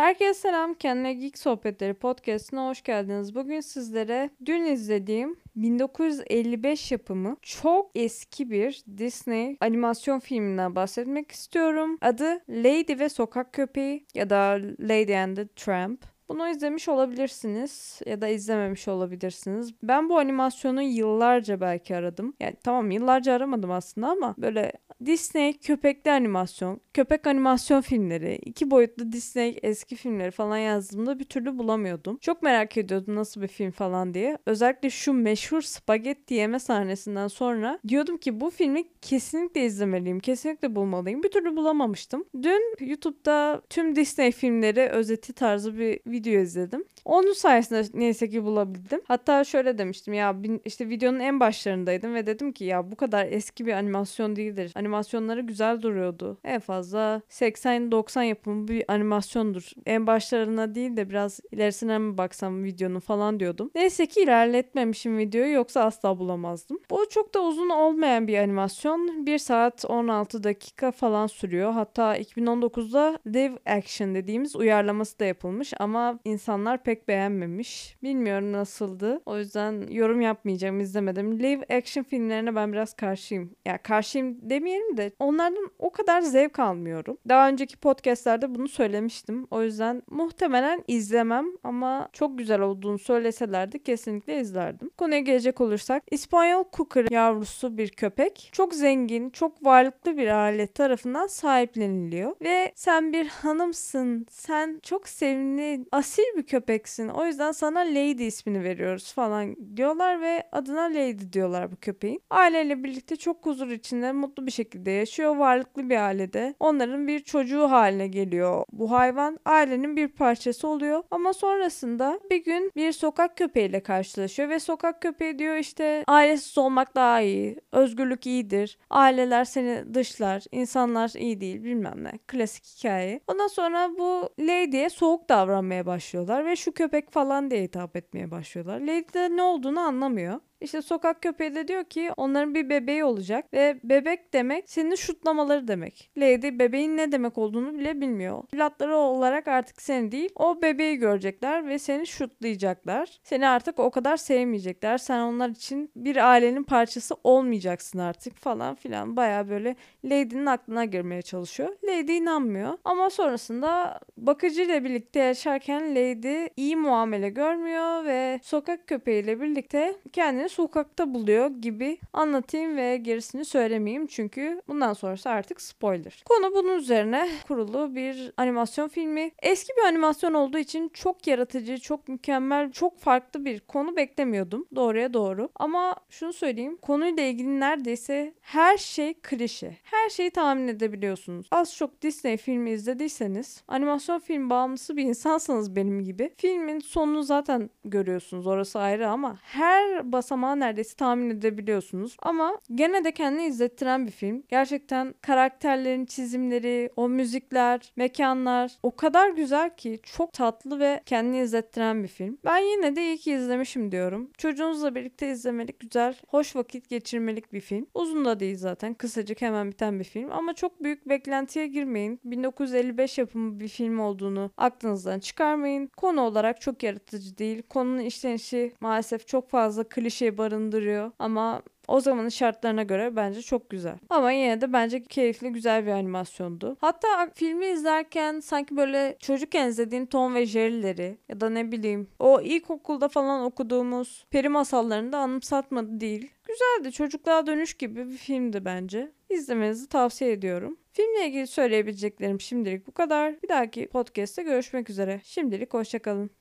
Herkese selam. Kendine Geek Sohbetleri podcastine hoş geldiniz. Bugün sizlere dün izlediğim 1955 yapımı çok eski bir Disney animasyon filminden bahsetmek istiyorum. Adı Lady ve Sokak Köpeği ya da Lady and the Tramp. Bunu izlemiş olabilirsiniz ya da izlememiş olabilirsiniz. Ben bu animasyonu yıllarca belki aradım. Yani tamam yıllarca aramadım aslında ama böyle Disney köpekli animasyon, köpek animasyon filmleri, iki boyutlu Disney eski filmleri falan yazdığımda bir türlü bulamıyordum. Çok merak ediyordum nasıl bir film falan diye. Özellikle şu meşhur spagetti yeme sahnesinden sonra diyordum ki bu filmi kesinlikle izlemeliyim, kesinlikle bulmalıyım. Bir türlü bulamamıştım. Dün YouTube'da tüm Disney filmleri özeti tarzı bir video izledim. Onun sayesinde neyse ki bulabildim. Hatta şöyle demiştim ya işte videonun en başlarındaydım ve dedim ki ya bu kadar eski bir animasyon değildir. Animasyonları güzel duruyordu. En fazla 80-90 yapımı bir animasyondur. En başlarına değil de biraz ilerisine mi baksam videonun falan diyordum. Neyse ki ilerletmemişim videoyu yoksa asla bulamazdım. Bu çok da uzun olmayan bir animasyon. 1 saat 16 dakika falan sürüyor. Hatta 2019'da live action dediğimiz uyarlaması da yapılmış ama insanlar pek beğenmemiş. Bilmiyorum nasıldı. O yüzden yorum yapmayacağım izlemedim. Live action filmlerine ben biraz karşıyım. Ya yani karşıyım demeyelim de onlardan o kadar zevk almıyorum. Daha önceki podcastlerde bunu söylemiştim. O yüzden muhtemelen izlemem ama çok güzel olduğunu söyleselerdi kesinlikle izlerdim. Konuya gelecek olursak İspanyol Cooker yavrusu bir köpek. Çok zengin, çok varlıklı bir aile tarafından sahipleniliyor. Ve sen bir hanımsın, sen çok sevimli, asil bir köpeksin. O yüzden sana Lady ismini veriyoruz falan diyorlar ve adına Lady diyorlar bu köpeğin. Aileyle birlikte çok huzur içinde mutlu bir şekilde yaşıyor. Varlıklı bir ailede. Onların bir çocuğu haline geliyor. Bu hayvan ailenin bir parçası oluyor. Ama sonrasında bir gün bir sokak köpeğiyle karşılaşıyor ve sokak köpeği diyor işte ailesiz olmak daha iyi. Özgürlük iyidir. Aileler seni dışlar. insanlar iyi değil bilmem ne. Klasik hikaye. Ondan sonra bu Lady'ye soğuk davranmaya başlıyorlar ve şu köpek falan diye hitap etmeye başlıyorlar. Lady de ne olduğunu anlamıyor. İşte sokak köpeği de diyor ki onların bir bebeği olacak ve bebek demek seni şutlamaları demek. Lady bebeğin ne demek olduğunu bile bilmiyor. Evlatları olarak artık seni değil o bebeği görecekler ve seni şutlayacaklar. Seni artık o kadar sevmeyecekler. Sen onlar için bir ailenin parçası olmayacaksın artık falan filan. Baya böyle Lady'nin aklına girmeye çalışıyor. Lady inanmıyor ama sonrasında bakıcıyla birlikte yaşarken Lady iyi muamele görmüyor ve sokak köpeğiyle birlikte kendini sokakta buluyor gibi anlatayım ve gerisini söylemeyeyim çünkü bundan sonrası artık spoiler. Konu bunun üzerine kurulu bir animasyon filmi. Eski bir animasyon olduğu için çok yaratıcı, çok mükemmel, çok farklı bir konu beklemiyordum. Doğruya doğru. Ama şunu söyleyeyim. Konuyla ilgili neredeyse her şey klişe. Her şeyi tahmin edebiliyorsunuz. Az çok Disney filmi izlediyseniz, animasyon film bağımlısı bir insansanız benim gibi, filmin sonunu zaten görüyorsunuz. Orası ayrı ama her basamağı neredeyse tahmin edebiliyorsunuz. Ama gene de kendini izlettiren bir film. Gerçekten karakterlerin çizimleri, o müzikler, mekanlar o kadar güzel ki çok tatlı ve kendini izlettiren bir film. Ben yine de iyi ki izlemişim diyorum. Çocuğunuzla birlikte izlemelik güzel, hoş vakit geçirmelik bir film. Uzun da değil zaten. Kısacık hemen biten bir film ama çok büyük beklentiye girmeyin. 1955 yapımı bir film olduğunu aklınızdan çıkarmayın. Konu olarak çok yaratıcı değil. Konunun işlenişi maalesef çok fazla klişe barındırıyor ama o zamanın şartlarına göre bence çok güzel. Ama yine de bence keyifli güzel bir animasyondu. Hatta filmi izlerken sanki böyle çocukken izlediğin Tom ve Jerry'leri ya da ne bileyim o ilkokulda falan okuduğumuz peri masallarını da anımsatmadı değil. Güzeldi. Çocukluğa dönüş gibi bir filmdi bence. İzlemenizi tavsiye ediyorum. Filmle ilgili söyleyebileceklerim şimdilik bu kadar. Bir dahaki podcast'te görüşmek üzere. Şimdilik hoşçakalın.